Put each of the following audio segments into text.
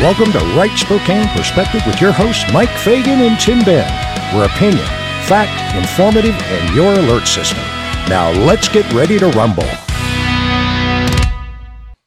Welcome to Right Spokane Perspective with your hosts, Mike Fagan and Tim Ben. Where opinion, fact, informative, and your alert system. Now let's get ready to rumble.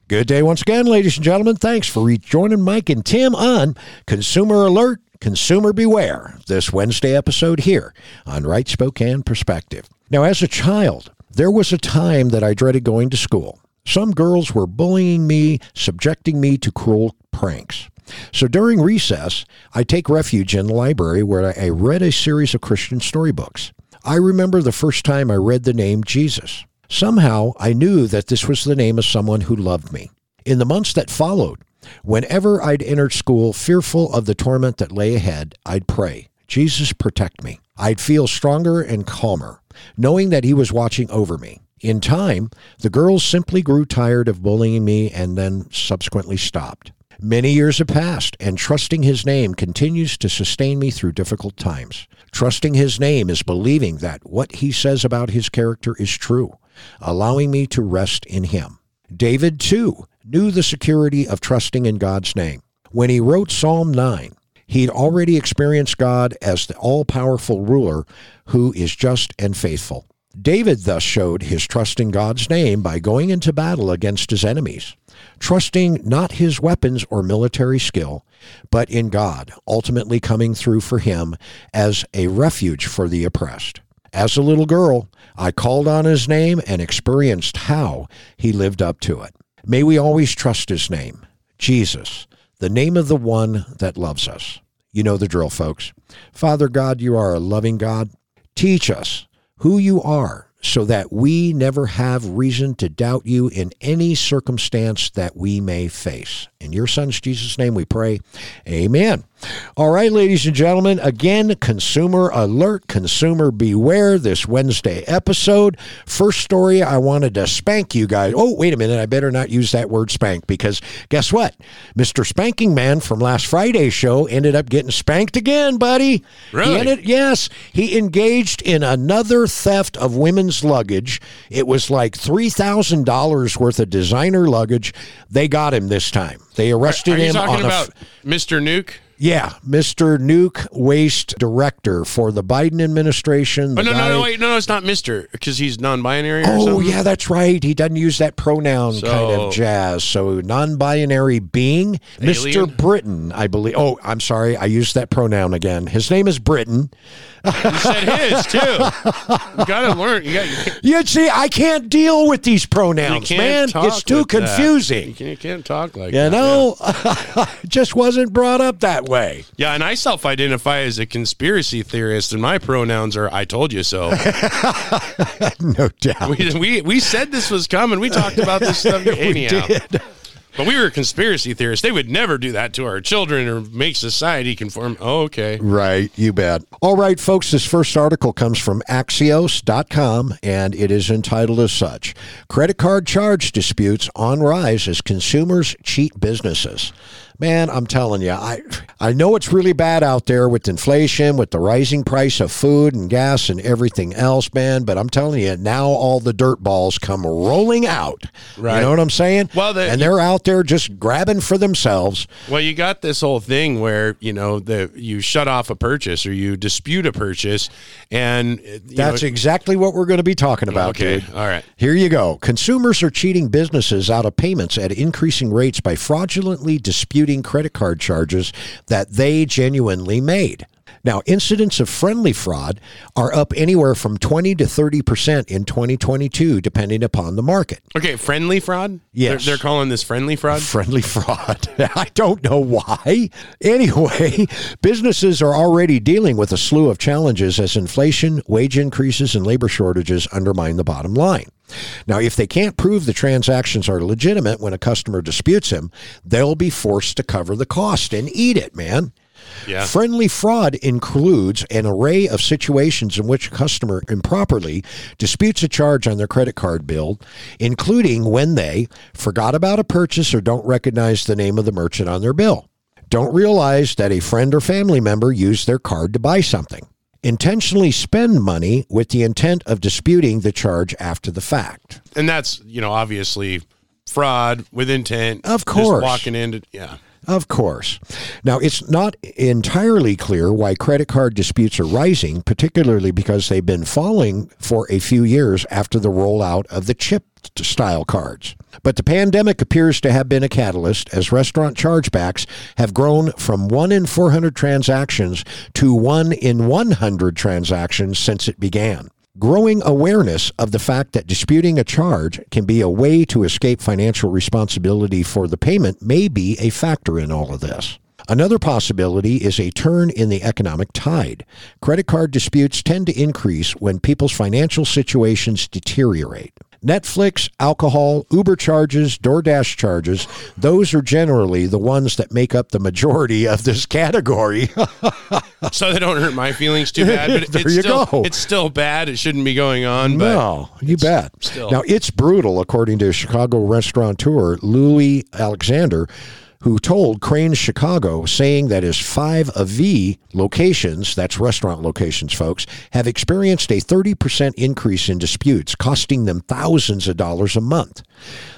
Good day once again, ladies and gentlemen. Thanks for rejoining Mike and Tim on Consumer Alert, Consumer Beware, this Wednesday episode here on Right Spokane Perspective. Now, as a child, there was a time that I dreaded going to school. Some girls were bullying me, subjecting me to cruel pranks. So during recess, I take refuge in the library where I read a series of Christian storybooks. I remember the first time I read the name Jesus. Somehow I knew that this was the name of someone who loved me. In the months that followed, whenever I'd entered school fearful of the torment that lay ahead, I'd pray, Jesus, protect me. I'd feel stronger and calmer, knowing that he was watching over me. In time, the girls simply grew tired of bullying me and then subsequently stopped. Many years have passed, and trusting his name continues to sustain me through difficult times. Trusting his name is believing that what he says about his character is true, allowing me to rest in him. David, too, knew the security of trusting in God's name. When he wrote Psalm 9, he'd already experienced God as the all powerful ruler who is just and faithful. David thus showed his trust in God's name by going into battle against his enemies, trusting not his weapons or military skill, but in God, ultimately coming through for him as a refuge for the oppressed. As a little girl, I called on his name and experienced how he lived up to it. May we always trust his name, Jesus, the name of the one that loves us. You know the drill, folks. Father God, you are a loving God. Teach us who you are so that we never have reason to doubt you in any circumstance that we may face. In your son's Jesus' name we pray. Amen. All right, ladies and gentlemen, again, consumer alert, consumer beware this Wednesday episode. First story, I wanted to spank you guys. Oh, wait a minute, I better not use that word spank because guess what? Mr. Spanking Man from last Friday's show ended up getting spanked again, buddy. Really? He ended, yes, he engaged in another theft of women's luggage. It was like $3,000 worth of designer luggage. They got him this time. They arrested Are you him talking on a about Mr. Nuke? Yeah, Mr. Nuke Waste Director for the Biden administration. Oh the no, no, guy- no, wait, no, no, it's not Mister because he's non-binary. Oh, something? yeah, that's right. He doesn't use that pronoun kind of jazz. So, non binary being, Mr. Brinton, I believe. Oh, I'm sorry. I used that pronoun again. His name is Brinton. You said his too. You gotta learn. You got. You see, I can't deal with these You pronouns, man. It's too that. confusing. You can't, you can't talk like You that. know, it just wasn't brought up that way. Yeah, and I self-identify as a conspiracy theorist, and my pronouns are "I told you so." No doubt. we, we we said this was coming. We talked about this stuff anyhow. did. But we were conspiracy theorists. They would never do that to our children or make society conform. Oh, okay. Right, you bet. All right, folks, this first article comes from Axios.com and it is entitled as such Credit Card Charge Disputes on Rise as Consumers Cheat Businesses. Man, I'm telling you, I I know it's really bad out there with inflation, with the rising price of food and gas and everything else, man. But I'm telling you, now all the dirt balls come rolling out. You know what I'm saying? Well, the- and they're out there just grabbing for themselves. Well, you got this whole thing where you know the you shut off a purchase or you dispute a purchase, and That's know, exactly what we're going to be talking about, okay. dude. All right. Here you go. Consumers are cheating businesses out of payments at increasing rates by fraudulently disputing credit card charges that they genuinely made. Now, incidents of friendly fraud are up anywhere from 20 to 30% in 2022, depending upon the market. Okay, friendly fraud. Yes. they're, they're calling this friendly fraud. Friendly fraud. I don't know why. Anyway, businesses are already dealing with a slew of challenges as inflation, wage increases, and labor shortages undermine the bottom line. Now, if they can't prove the transactions are legitimate when a customer disputes them, they'll be forced to cover the cost and eat it, man. Yeah. Friendly fraud includes an array of situations in which a customer improperly disputes a charge on their credit card bill, including when they forgot about a purchase or don't recognize the name of the merchant on their bill, don't realize that a friend or family member used their card to buy something, intentionally spend money with the intent of disputing the charge after the fact. and that's you know obviously fraud with intent. Of course. walking into yeah. Of course. Now, it's not entirely clear why credit card disputes are rising, particularly because they've been falling for a few years after the rollout of the chip style cards. But the pandemic appears to have been a catalyst as restaurant chargebacks have grown from 1 in 400 transactions to 1 in 100 transactions since it began. Growing awareness of the fact that disputing a charge can be a way to escape financial responsibility for the payment may be a factor in all of this. Another possibility is a turn in the economic tide. Credit card disputes tend to increase when people's financial situations deteriorate. Netflix, alcohol, Uber charges, DoorDash charges, those are generally the ones that make up the majority of this category. so they don't hurt my feelings too bad. But there it's you still, go. It's still bad. It shouldn't be going on. But no, you bet. still- Now, it's brutal, according to Chicago restaurateur Louis Alexander, who told Crain's Chicago, saying that his five of V locations, that's restaurant locations, folks, have experienced a 30% increase in disputes, costing them thousands of dollars a month.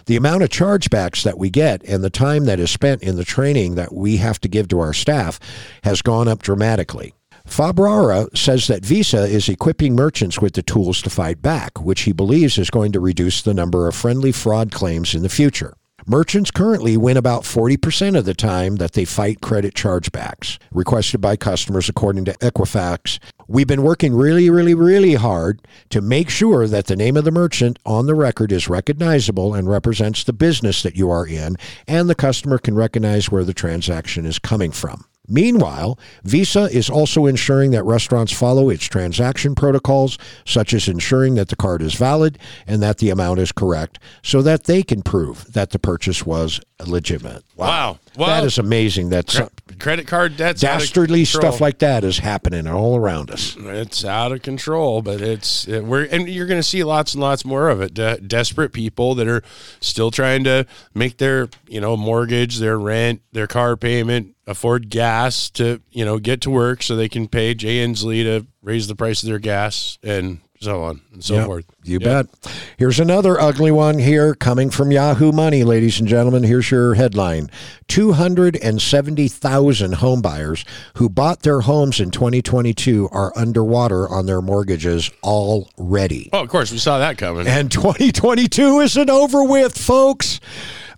The amount of chargebacks that we get and the time that is spent in the training that we have to give to our staff has gone up dramatically. Fabrara says that Visa is equipping merchants with the tools to fight back, which he believes is going to reduce the number of friendly fraud claims in the future. Merchants currently win about 40% of the time that they fight credit chargebacks requested by customers, according to Equifax. We've been working really, really, really hard to make sure that the name of the merchant on the record is recognizable and represents the business that you are in, and the customer can recognize where the transaction is coming from. Meanwhile, Visa is also ensuring that restaurants follow its transaction protocols, such as ensuring that the card is valid and that the amount is correct, so that they can prove that the purchase was legitimate. Wow. That Well, is amazing that some credit card debt's dastardly stuff like that is happening all around us. It's out of control, but it's it, we're and you're going to see lots and lots more of it. De- desperate people that are still trying to make their you know mortgage, their rent, their car payment, afford gas to you know get to work so they can pay Jay Inslee to raise the price of their gas and so on and so Yep, forth. You Yep. bet. Here's another ugly one here coming from Yahoo Money, ladies and gentlemen. Here's your headline 270,000 homebuyers who bought their homes in 2022 are underwater on their mortgages already. Oh, of course, we saw that coming. And 2022 isn't over with, folks.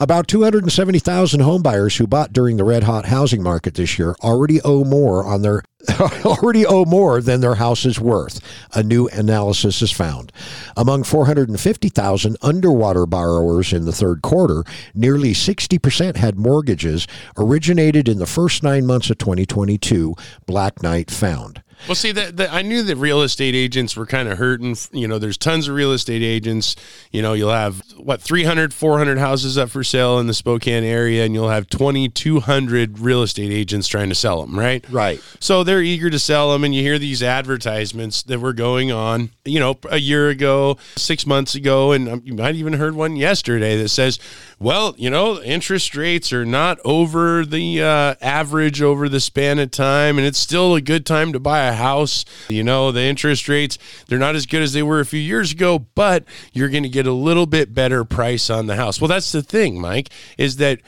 About 270,000 homebuyers who bought during the red hot housing market this year already owe more on their already owe more than their house is worth. A new analysis has found. Among 450,000 underwater borrowers in the third quarter, nearly 60% had mortgages originated in the first 9 months of 2022, Black Knight found. Well, see, that that- I knew that real estate agents were kind of hurting. You know, there's tons of real estate agents. You know, you'll have what 300, 400 houses up for sale in the Spokane area, and you'll have 2,200 real estate agents trying to sell them. Right. Right. So they're eager to sell them, and you hear these advertisements that were going on, you know, a year ago, six months ago, and um, you might even heard one yesterday that says, well, you know, interest rates are not over the uh, average over the span of time, and it's still a good time to buy a house. You know, the interest rates, they're not as good as they were a few years ago, but you're going to get a little bit better price on the house. Well, that's the thing, Mike, is that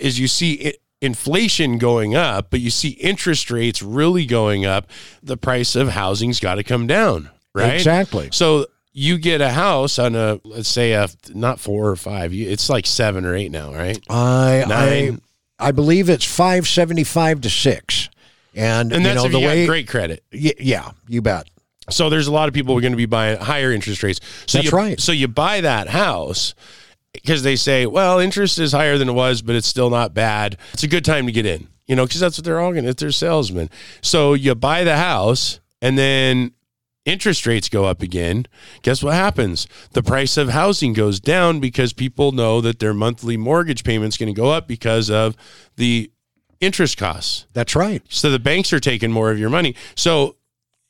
as you see it, inflation going up, but you see interest rates really going up, the price of housing's got to come down, right? Exactly. So you get a house on a let's say a not four or five, it's like seven or eight now, right? I Nine. I I believe it's 575 to 6. And, And you that's know if the you way got great credit. Y- yeah, you bet. So there's a lot of people who are going to be buying higher interest rates. So That's you, right. So you buy that house because they say, well, interest is higher than it was, but it's still not bad. It's a good time to get in, you know, because that's what they're all going to, they're salesmen. So you buy the house and then interest rates go up again. Guess what happens? The price of housing goes down because people know that their monthly mortgage payment's going to go up because of the interest costs. That's right. So the banks are taking more of your money. So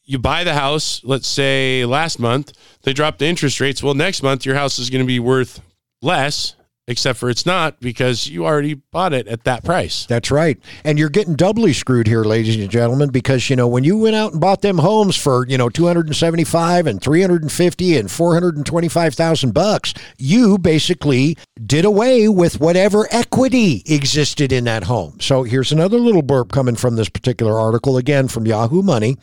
you buy the house, let's say last month, they dropped the interest rates. Well, next month your house is going to be worth less except for it's not because you already bought it at that price. That's right. And you're getting doubly screwed here, ladies and gentlemen, because you know when you went out and bought them homes for, you know, 275 and 350 and 425,000 bucks, you basically did away with whatever equity existed in that home. So here's another little burp coming from this particular article again from Yahoo Money.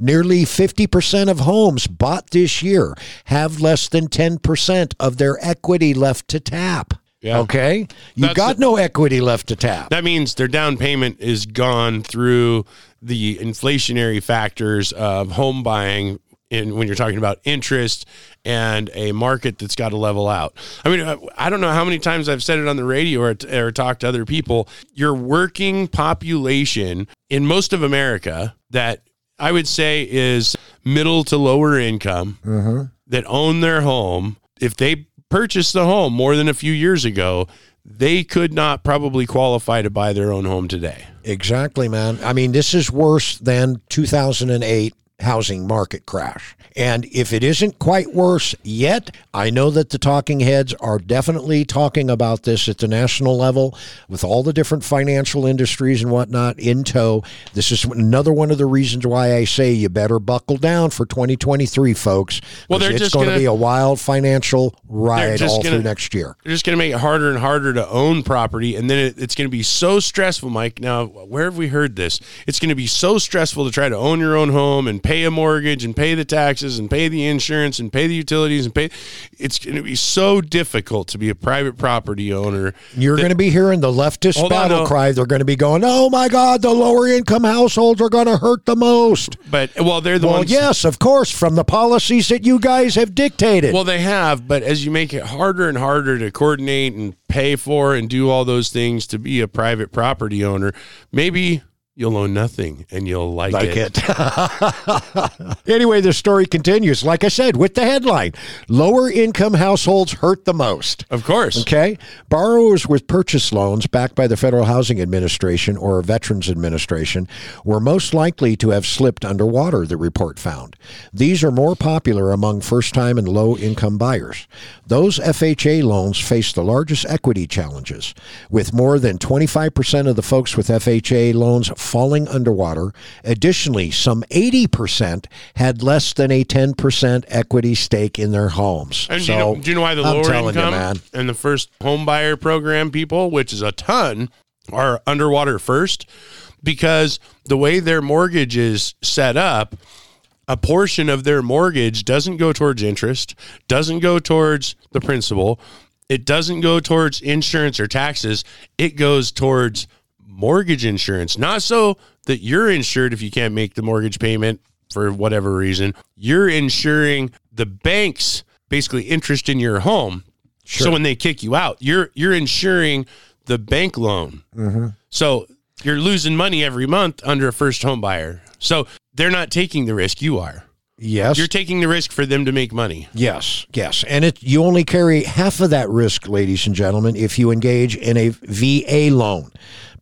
Nearly 50% of homes bought this year have less than 10% of their equity left to tap. Yeah. Okay? You That's got the- no equity left to tap. That means their down payment is gone through the inflationary factors of home buying in when you're talking about interest and a market that's got to level out. I mean, I- don't know how many times I've said it on the radio or, or talked to other people. Your working population in most of America that I would say is middle to lower income mm-hmm. that own their home, if they purchased the home more than a few years ago, they could not probably qualify to buy their own home today. Exactly, man. I mean, this is worse than 2008 housing market crash. And if it isn't quite worse yet, I know that the talking heads are definitely talking about this at the national level with all the different financial industries and whatnot in tow. This is another one of the reasons why I say you better buckle down for 2023, folks. Well, it's just going to be a wild financial ride all gonna- through next year. They're just going to make it harder and harder to own property. And then it, it's going to be so stressful, Mike. Now, where have we heard this? It's going to be so stressful to try to own your own home and pay a mortgage and pay the taxes and pay the insurance and pay the utilities and pay. It's going to be so difficult to be a private property owner. You're going to be hearing the leftist on, battle no. cry. They're going to be going, "Oh my God, the lower income households are going to hurt the most." But, well, they're the Well, ones. yes, of course, from the policies that you guys have dictated. Well, they have, but as you make it harder and harder to coordinate and pay for and do all those things to be a private property owner, maybe you'll own nothing and you'll like, like it. it. anyway, the story continues. Like I said, with the headline Lower income households hurt the most. Of course. Okay. Borrowers with purchase loans backed by the Federal Housing Administration or Veterans Administration were most likely to have slipped underwater, the report found. These are more popular among first time and low income buyers. Those FHA loans face the largest equity challenges, with more than 25% of the folks with FHA loans falling underwater. Additionally, some 80% had less than a 10% equity stake in their homes. And do, so, you know, do you know why the I'm lower telling you, income and the first home buyer program people, which is a ton, are underwater first? Because the way their mortgage is set up, a portion of their mortgage doesn't go towards interest, doesn't go towards the principal, it doesn't go towards insurance or taxes, it goes towards mortgage insurance. Not so that you're insured if you can't make the mortgage payment for whatever reason. You're insuring the bank's basically interest in your home. So when they kick you out, you're you're insuring the bank loan. Mm-hmm. So you're losing money every month under a first home buyer. So they're not taking the risk. You are. Yes. You're taking the risk for them to make money. Yes, yes. And it you only carry half of that risk, ladies and gentlemen, if you engage in a VA loan.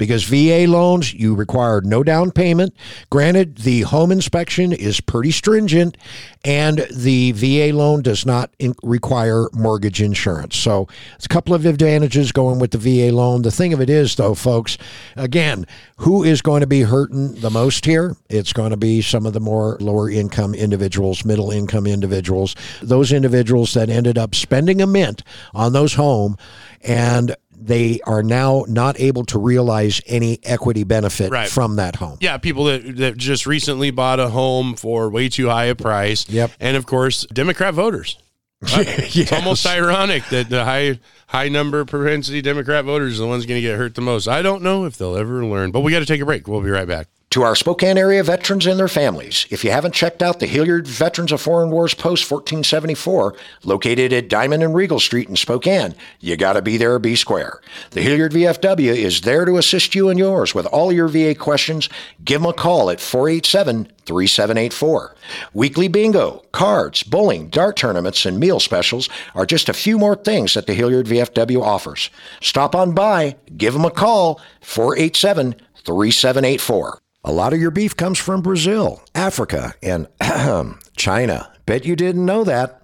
Because VA loans, you require no down payment. Granted, the home inspection is pretty stringent, and the VA loan does not in- require mortgage insurance. So, it's a couple of advantages going with the VA loan. The thing of it is, though, folks, again, who is going to be hurting the most here? It's going to be some of the more lower income individuals, middle income individuals, those individuals that ended up spending a mint on those home and they are now not able to realize any equity benefit Right. from that home. Yeah, people that, that just recently bought a home for way too high a price. Yep. And of course, Democrat voters. It's Yes. almost ironic that the high high number of propensity Democrat voters are the ones going to get hurt the most. I don't know if they'll ever learn, but we got to take a break. We'll be right back. To our Spokane area veterans and their families, if you haven't checked out the Hillyard Veterans of Foreign Wars Post 1474, located at Diamond and Regal Street in Spokane, you got to be there be square. The Hillyard VFW is there to assist you and yours with all your VA questions. Give them a call at 487 3784. Weekly bingo, cards, bowling, dart tournaments, and meal specials are just a few more things that the Hillyard VFW offers. Stop on by, give them a call, 487 3784. A lot of your beef comes from Brazil, Africa, and China. Bet you didn't know that.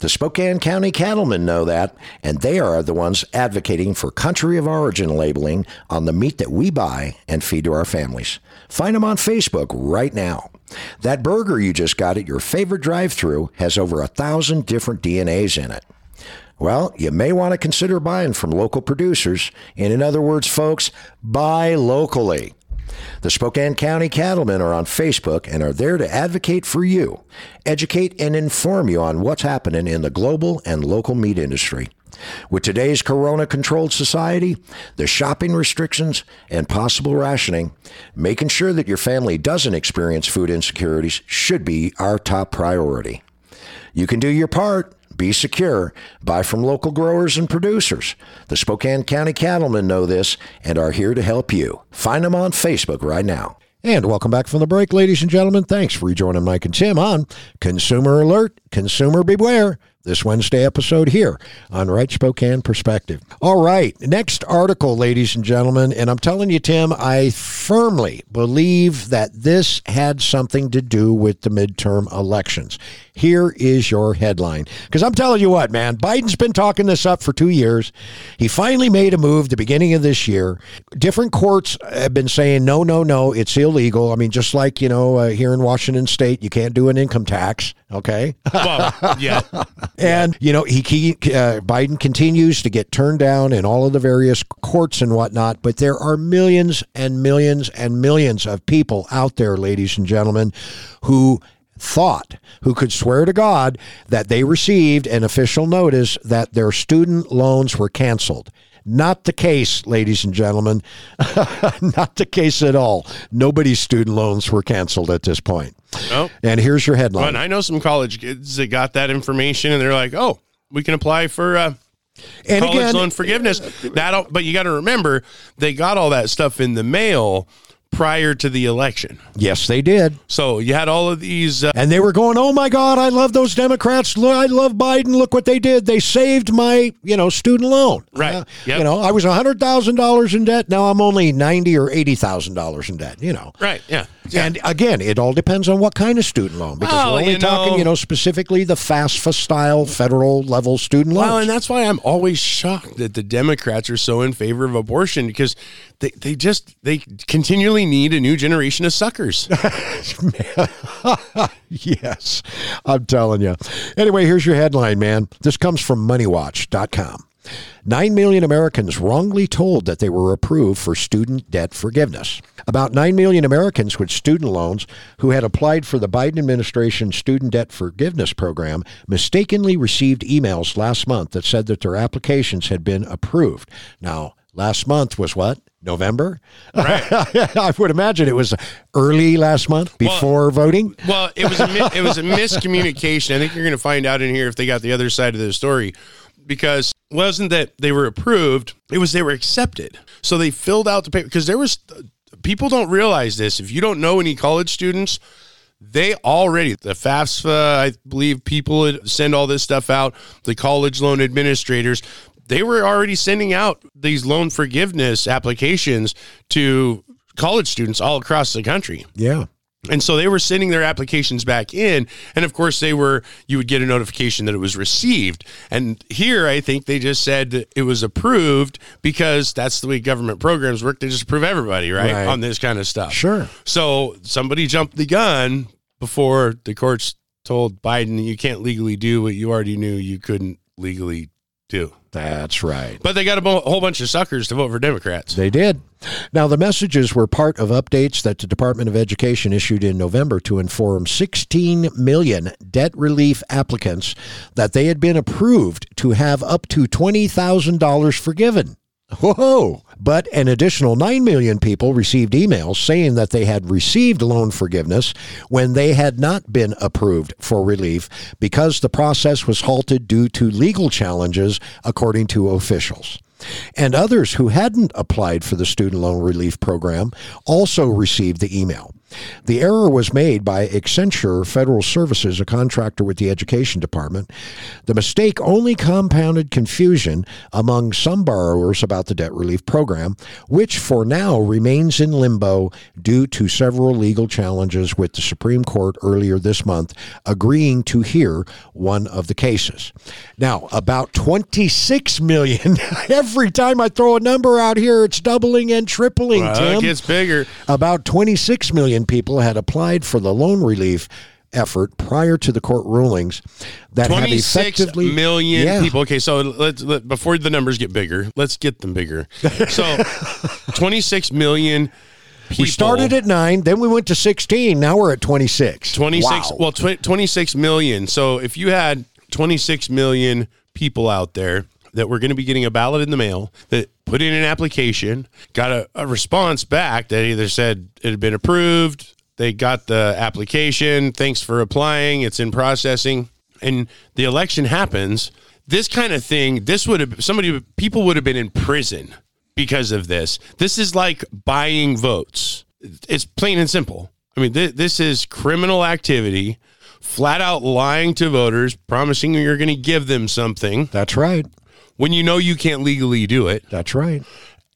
The Spokane County cattlemen know that, and they are the ones advocating for country of origin labeling on the meat that we buy and feed to our families. Find them on Facebook right now. That burger you just got at your favorite drive through has over a thousand different DNAs in it. Well, you may want to consider buying from local producers. And in other words, folks, buy locally. The Spokane County Cattlemen are on Facebook and are there to advocate for you, educate, and inform you on what's happening in the global and local meat industry. With today's corona controlled society, the shopping restrictions, and possible rationing, making sure that your family doesn't experience food insecurities should be our top priority. You can do your part. Be secure. Buy from local growers and producers. The Spokane County Cattlemen know this and are here to help you. Find them on Facebook right now. And welcome back from the break, ladies and gentlemen. Thanks for rejoining Mike and Tim on Consumer Alert, Consumer Beware this Wednesday episode here on Right Spokane Perspective. All right, next article, ladies and gentlemen, and I'm telling you, Tim, I firmly believe that this had something to do with the midterm elections. Here is your headline. Because I'm telling you what, man, Biden's been talking this up for two years. He finally made a move the beginning of this year. Different courts have been saying, no, no, no, it's illegal. I mean, just like, you know, uh, here in Washington state, you can't do an income tax. Okay. Well, yeah. And you know, he, he uh, Biden continues to get turned down in all of the various courts and whatnot. But there are millions and millions and millions of people out there, ladies and gentlemen, who thought, who could swear to God that they received an official notice that their student loans were canceled. Not the case, ladies and gentlemen. Not the case at all. Nobody's student loans were canceled at this point. Oh. And here's your headline. Well, and I know some college kids that got that information and they're like, oh, we can apply for uh, and college again, loan forgiveness. That, but you got to remember, they got all that stuff in the mail prior to the election. yes, they did. So you had all of these. Uh, And they were going, "Oh my God, I love those Democrats. Look, I love Biden. Look what they did. They saved my, you know, student loan. Right. Uh, Yep. You know, I was hundred thousand dollars in debt. Now I'm only ninety or eighty thousand dollars in debt. You know. right. Yeah. And again, it all depends on what kind of student loan because Well, we're only you talking, know- you know, specifically the FAFSA style federal level student loan. Well, and that's why I'm always shocked that the Democrats are so in favor of abortion because they, they just they continually need a new generation of suckers. yes, I'm telling you. Anyway, here's your headline, man. This comes from MoneyWatch.com. Nine million Americans wrongly told that they were approved for student debt forgiveness. About nine million Americans with student loans who had applied for the Biden administration student debt forgiveness program mistakenly received emails last month that said that their applications had been approved. Now, last month was what? November? Right. I would imagine it was early last month before voting. Well, it was a mi- it was a miscommunication. I think you're going to find out in here if they got the other side of the story, because wasn't that they were approved; it was they were accepted. So they filled out the paper because there was people don't realize this. If you don't know any college students, they already the FAFSA, I believe people send all this stuff out. The college loan administrators. They were already sending out these loan forgiveness applications to college students all across the country. Yeah. And so they were sending their applications back in. And of course, they were, you would get a notification that it was received. And here, I think they just said it was approved because that's the way government programs work. They just approve everybody, right? Right. On this kind of stuff. Sure. So somebody jumped the gun before the courts told Biden you can't legally do what you already knew you couldn't legally do. That's right. But they got a bo- whole bunch of suckers to vote for Democrats. They did. Now, the messages were part of updates that the Department of Education issued in November to inform 16 million debt relief applicants that they had been approved to have up to $20,000 forgiven. Whoa! But an additional 9 million people received emails saying that they had received loan forgiveness when they had not been approved for relief because the process was halted due to legal challenges, according to officials. And others who hadn't applied for the student loan relief program also received the email. The error was made by Accenture Federal Services, a contractor with the Education Department. The mistake only compounded confusion among some borrowers about the debt relief program, which for now remains in limbo due to several legal challenges with the Supreme Court earlier this month agreeing to hear one of the cases. Now, about 26 million. Every time I throw a number out here, it's doubling and tripling, Well, Tim. it gets bigger. About 26 million people had applied for the loan relief effort prior to the court rulings that have effectively million Yeah. people. Okay, so let's let, before the numbers get bigger, let's get them bigger. So 26 million people. We started at nine, then we went to 16. Now we're at 26. 26 Wow. well tw- 26 million. So if you had 26 million people out there that were going to be getting a ballot in the mail that put in an application, got a, a response back that either said it had been approved, they got the application, thanks for applying, it's in processing, and the election happens, this kind of thing, this would have somebody people would have been in prison because of this. This is like buying votes. It's plain and simple. I mean, th- this is criminal activity, flat out lying to voters, promising you're going to give them something That's right. When you know you can't legally do it. That's right.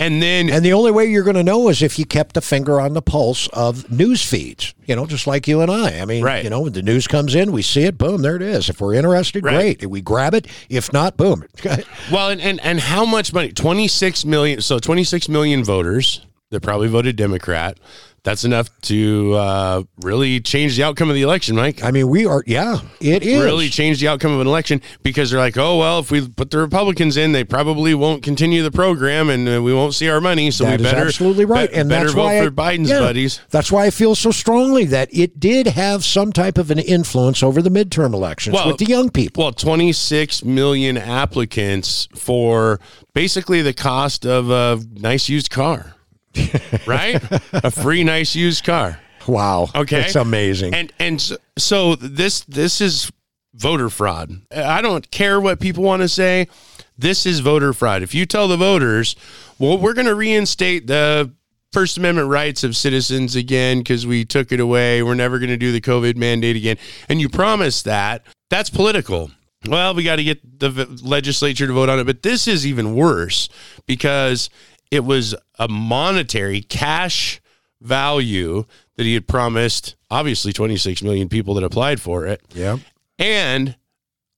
And then And the only way you're going to know is if you kept a finger on the pulse of news feeds, you know, just like you and I. I mean, Right. you know, when the news comes in, we see it, boom, there it is. If we're interested, Right. great. If we grab it, if not, boom. Well, and, and and how much money? Twenty six million. So twenty six million voters that probably voted Democrat. That's enough to uh, really change the outcome of the election, Mike. I mean, we are, yeah, it is. Really change the outcome of an election because they're like, oh well, if we put the Republicans in, they probably won't continue the program, and uh, we won't see our money. So That we better absolutely right, be- and better that's vote why for I- Biden's yeah, buddies. That's why I feel so strongly that it did have some type of an influence over the midterm elections Well- with the young people. Well, 26 million applicants for basically the cost of a nice used car, right? a free nice used car. Wow, Okay, it's amazing. And and so, so this this is voter fraud. I don't care what people want to say. This is voter fraud. If you tell the voters, well, we're going to reinstate the First Amendment rights of citizens again because we took it away. We're never going to do the COVID mandate again, and you promise that, that's political. Well, we got to get the v- legislature to vote on it, but this is even worse because it was a monetary cash value that he had promised obviously 26 million people that applied for it. Yeah, and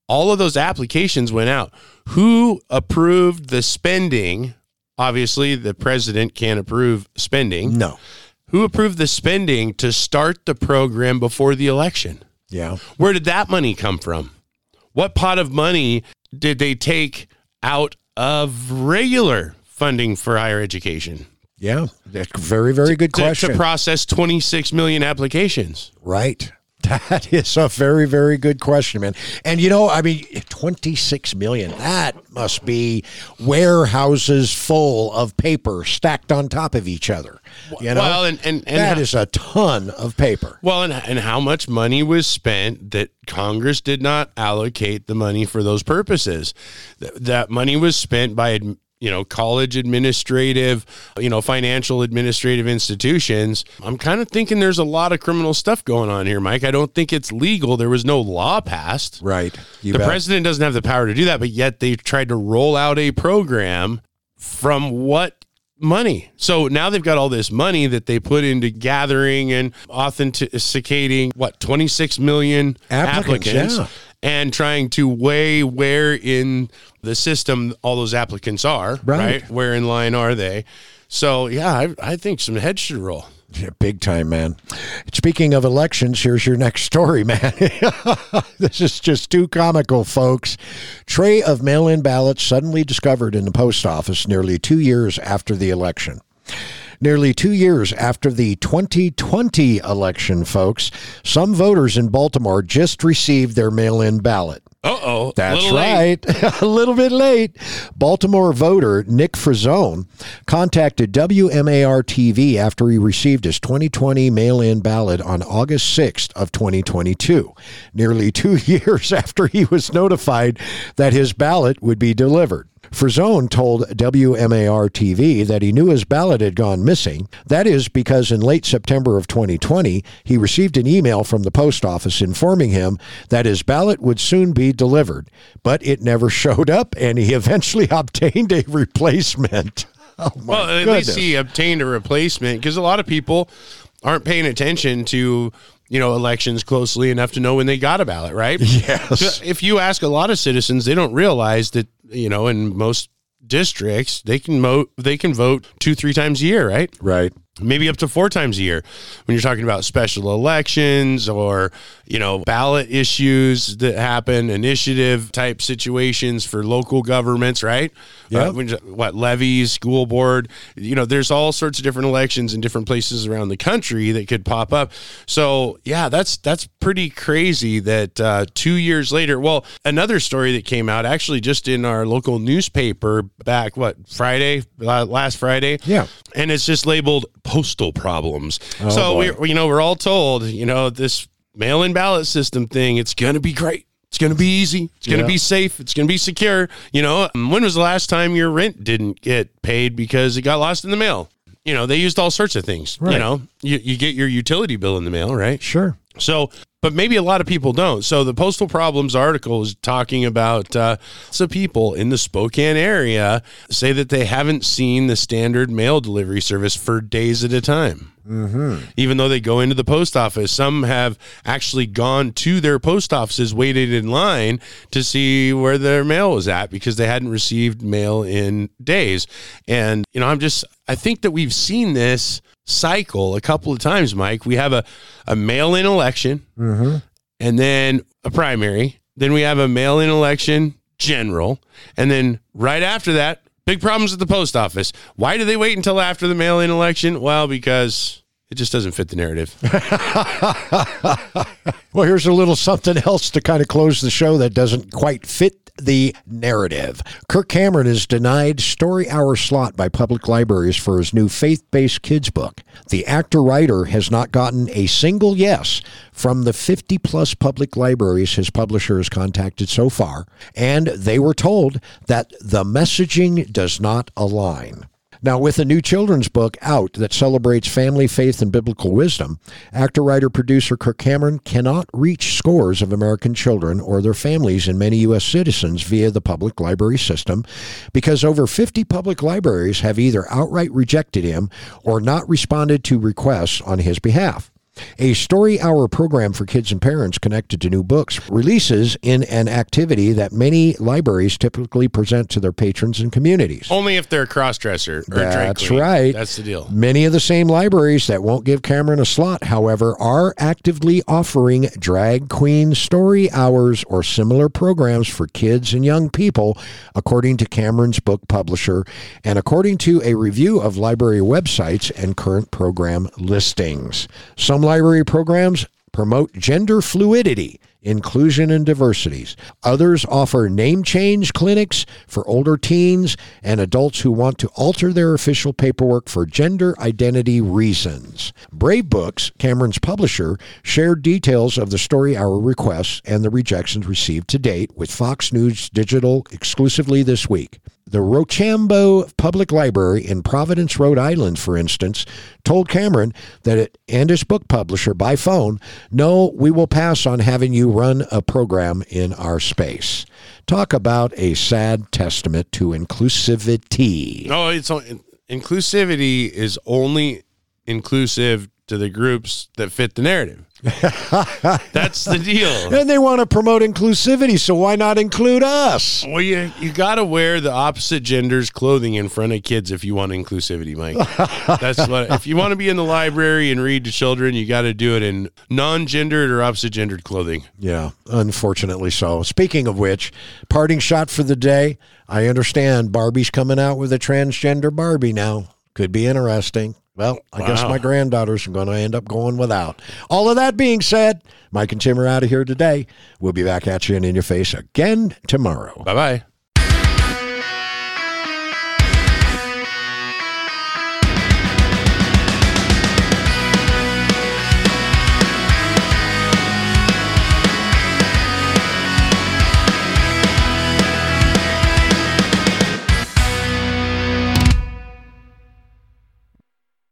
all of those applications went out. Who approved the spending? Obviously the president can't approve spending. No, who approved the spending to start the program before the election? Yeah, where did that money come from? What pot of money did they take out of regular funding for higher education yeah. That's a very, very good to, question. to process 26 million applications. Right. That is a very, very good question, man. And you know, I mean, 26 million, that must be warehouses full of paper stacked on top of each other. You know, well, and and, and that ho- is a ton of paper. well, and, and how much money was spent that Congress did not allocate the money for those purposes? Th- that money was spent by you know college administrative, you know financial administrative institutions. I'm kind of thinking there's a lot of criminal stuff going on here, Mike. I don't think it's legal. There was no law passed. Right. You the bet. president doesn't have the power to do that, but yet they tried to roll out a program from what money? So now they've got all this money that they put into gathering and authenticating what 26 million Applicants, applicants, yeah. And trying to weigh where in the system all those applicants are, Right. right? Where in line are they? So yeah, I, I think some heads should roll. Yeah, big time, man. Speaking of elections, here's your next story, man. this is just too comical, folks. Tray of mail in ballots suddenly discovered in the post office nearly two years after the election. Nearly two years after the 2020 election, folks, some voters in Baltimore just received their mail in ballot. Uh oh, That's right. a little bit late. Baltimore voter Nick Frazone contacted WMAR TV after he received his 2020 mail-in ballot on August 6th of 2022, nearly 2 years after he was notified that his ballot would be delivered. Frazone told WMAR TV that he knew his ballot had gone missing. That is because in late September of 2020, he received an email from the post office informing him that his ballot would soon be delivered, but it never showed up and he eventually obtained a replacement. Oh Well, at goodness. least he obtained a replacement because a lot of people aren't paying attention to you know elections closely enough to know when they got a ballot, right? Yes. So if you ask a lot of citizens, they don't realize that you know in most districts they can vote they can vote two three times a year, right? Right. Maybe up to four times a year when you're talking about special elections or you know ballot issues that happen initiative type situations for local governments right Yeah. Uh, what levies school board you know there's all sorts of different elections in different places around the country that could pop up so yeah that's that's pretty crazy that uh, two years later well another story that came out actually just in our local newspaper back what friday last friday Yeah. and it's just labeled postal problems. Oh, so boy. we, you know, we're all told, you know, this mail-in ballot system thing, it's going to be great. It's going to be easy. It's going to Yeah. be safe. It's going to be secure. You know, um, when was the last time your rent didn't get paid because it got lost in the mail? You know, they used all sorts of things. Right. You know, you, you get your utility bill in the mail, right? Sure. So, but maybe a lot of people don't. So, the Postal Problems article is talking about uh, some people in the Spokane area say that they haven't seen the standard mail delivery service for days at a time. Mm-hmm. Even though they go into the post office, some have actually gone to their post offices, waited in line to see where their mail was at because they hadn't received mail in days. And, you know, I'm just, I think that we've seen this cycle a couple of times, Mike. We have a, a mail in election mm-hmm. and then a primary. Then we have a mail in election general. And then right after that, big problems at the post office. Why do they wait until after the mail in election? Well, because it just doesn't fit the narrative. Well, here's a little something else to kind of close the show that doesn't quite fit the narrative. Kirk Cameron is denied story hour slot by public libraries for his new faith based kids book. The actor writer has not gotten a single yes from the 50 plus public libraries his publisher has contacted so far, and they were told that the messaging does not align. Now, with a new children's book out that celebrates family, faith, and biblical wisdom, actor, writer, producer Kirk Cameron cannot reach scores of American children or their families and many U.S. citizens via the public library system because over 50 public libraries have either outright rejected him or not responded to requests on his behalf. A story hour program for kids and parents connected to new books releases in an activity that many libraries typically present to their patrons and communities. Only if they're a cross dresser or drag That's right. That's the deal. Many of the same libraries that won't give Cameron a slot, however, are actively offering drag queen story hours or similar programs for kids and young people, according to Cameron's book publisher and according to a review of library websites and current program listings. Some library programs promote gender fluidity, inclusion, and diversities. Others offer name change clinics for older teens and adults who want to alter their official paperwork for gender identity reasons. Brave Books, Cameron's publisher, shared details of the story hour requests and the rejections received to date with Fox News Digital exclusively this week. The Rochambeau Public Library in Providence, Rhode Island, for instance, told Cameron that it and his book publisher by phone, no, we will pass on having you run a program in our space. Talk about a sad testament to inclusivity. No, it's inclusivity is only inclusive to the groups that fit the narrative. That's the deal. And they want to promote inclusivity, so why not include us? Well, you you got to wear the opposite gender's clothing in front of kids if you want inclusivity, Mike. That's what. If you want to be in the library and read to children, you got to do it in non-gendered or opposite-gendered clothing. Yeah, unfortunately so. Speaking of which, parting shot for the day. I understand Barbie's coming out with a transgender Barbie now. Could be interesting. Well, I guess my granddaughters are going to end up going without. All of that being said, Mike and Tim are out of here today. We'll be back at you and in your face again tomorrow. Bye bye.